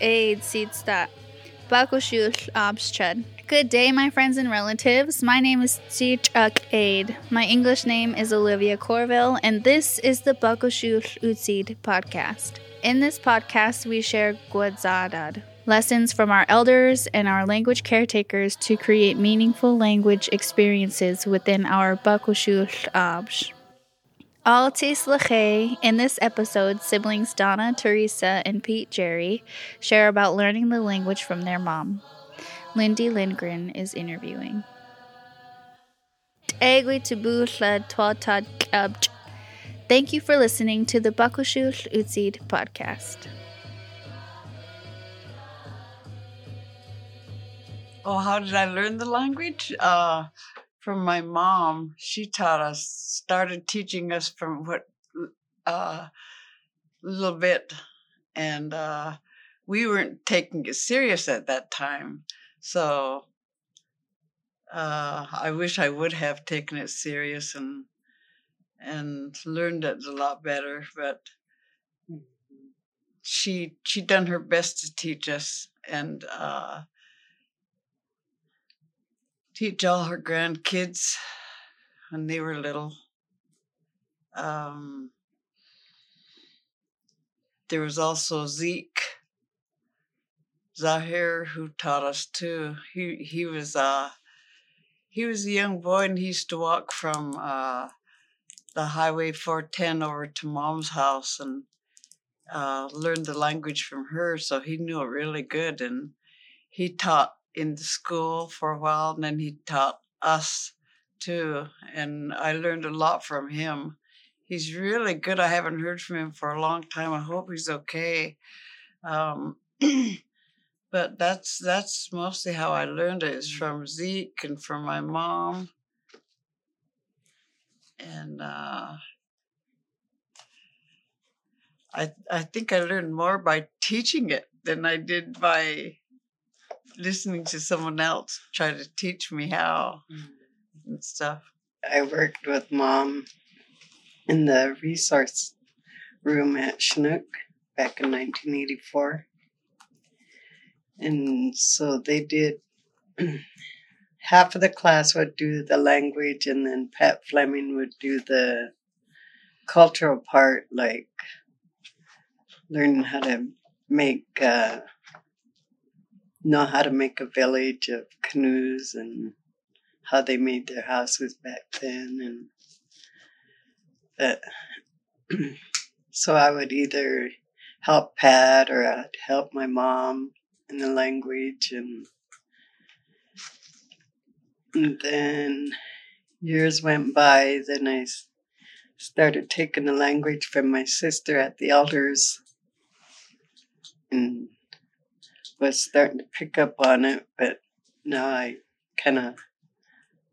Aid. Bakushul obschud. Good day, my friends and relatives. My name is Sichak Aid. My English name is Olivia Corville, and this is the Bakushul Utsid podcast. In this podcast, we share Guadzadad, lessons from our elders and our language caretakers to create meaningful language experiences within our Bakushul Absh. All Tislache, in this episode, siblings Donna, Teresa, and Pete Jerry share about learning the language from their mom. Lindy Lindgren is interviewing. Thank you for listening to the Bakushul Utsid podcast. Oh, how did I learn the language? Uh, from my mom. She taught us, started teaching us from what a uh, little bit, and uh, we weren't taking it serious at that time. So uh, I wish I would have taken it serious and and learned it a lot better. But she she done her best to teach us, and uh, teach all her grandkids when they were little. Um, there was also Zeke Zahir who taught us too. He he was uh he was a young boy and he used to walk from uh, the highway 410 over to mom's house and uh, learned the language from her. So he knew it really good and he taught in the school for a while and then he taught us too and i learned a lot from him. He's really good. I haven't heard from him for a long time. I hope he's okay. Um, but that's that's mostly how i learned it is from zeke and from my mom. And uh, I I think I learned more by teaching it than I did by listening to someone else try to teach me how mm. and stuff. I worked with mom in the resource room at Chinook back in 1984. And so they did half of the class would do the language, and then Pat Fleming would do the cultural part, like learning how to make uh, know how to make a village of canoes and how they made their houses back then and that so I would either help Pat or I'd help my mom in the language and, and then years went by then I started taking the language from my sister at the elders and was starting to pick up on it, but now I kind of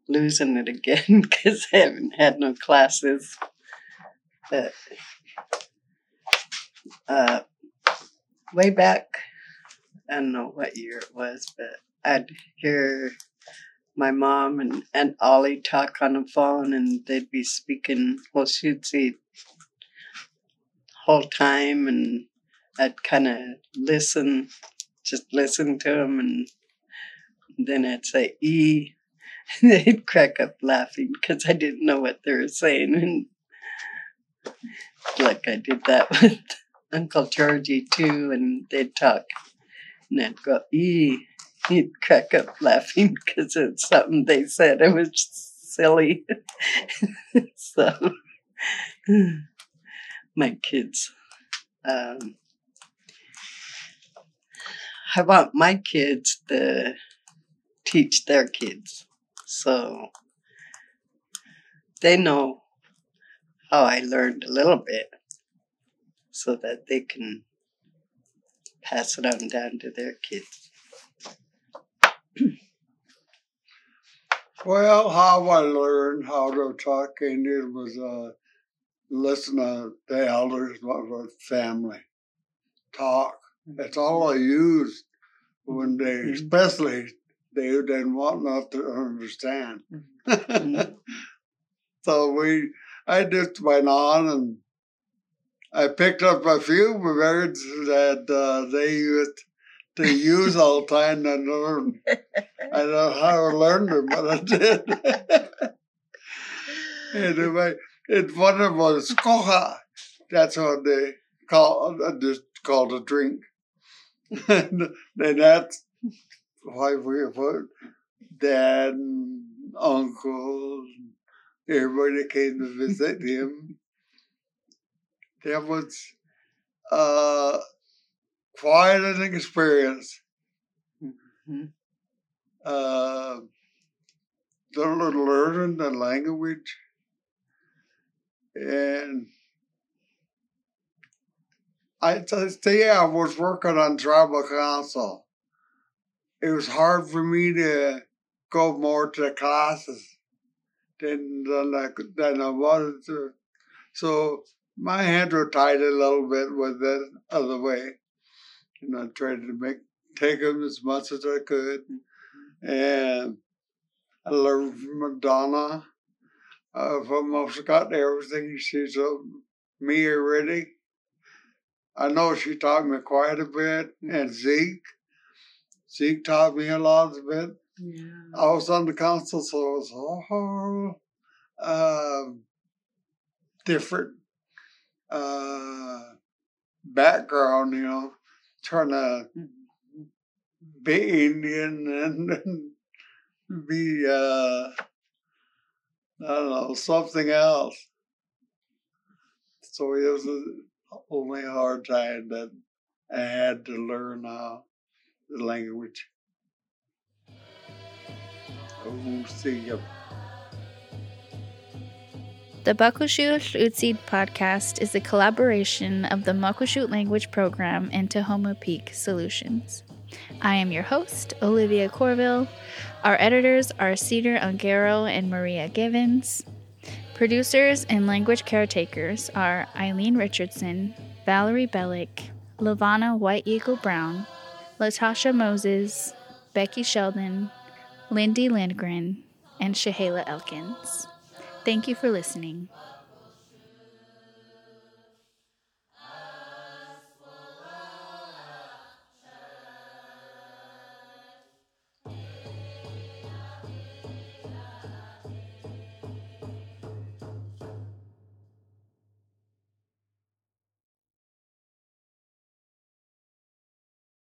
losing it again because I haven't had no classes. But uh, way back, I don't know what year it was, but I'd hear my mom and Aunt Ollie talk on the phone, and they'd be speaking Hoshutsi whole time, and I'd kind of listen just listen to them and then I'd say E. They'd crack up laughing because I didn't know what they were saying. And like I did that with Uncle Georgie too, and they'd talk. And I'd go, E. He'd crack up laughing because it's something they said. It was silly. so, my kids. Um, I want my kids to teach their kids. So they know how I learned a little bit so that they can pass it on down to their kids. well, how I learned how to talk Indian was uh, listen to the elders, of family talk that's all I used when they, mm-hmm. especially they didn't want enough to understand. Mm-hmm. so we, I just went on and I picked up a few words that uh, they used to use all the time and learn. I don't know how I learned them, but I did. anyway, it one of them was koha. That's what they call uh, just called a drink. And then that's why we put dad and uncles, everybody came to visit him. That was uh, quite an experience. Mhm. Uh, the learning the language and I say I was working on tribal council. It was hard for me to go more to the classes than than I, than I wanted to. So my hands were tied a little bit with that other way. And I tried to make take them as much as I could. And I learned from Madonna. Uh, I've almost got everything she told me already. I know she taught me quite a bit, and Zeke. Zeke taught me a lot of it. Yeah. I was on the council, so it was a whole um, different uh, background, you know, trying to be Indian and, and be, uh, I don't know, something else. So it was a only hard time that I had to learn uh, the language. The Bakushul Utsid podcast is a collaboration of the Muckleshoot language program and Tahoma Peak Solutions. I am your host, Olivia Corville. Our editors are Cedar Ungaro and Maria Givens. Producers and language caretakers are Eileen Richardson, Valerie Bellick, Lavana White Eagle Brown, Latasha Moses, Becky Sheldon, Lindy Lindgren, and Shahela Elkins. Thank you for listening.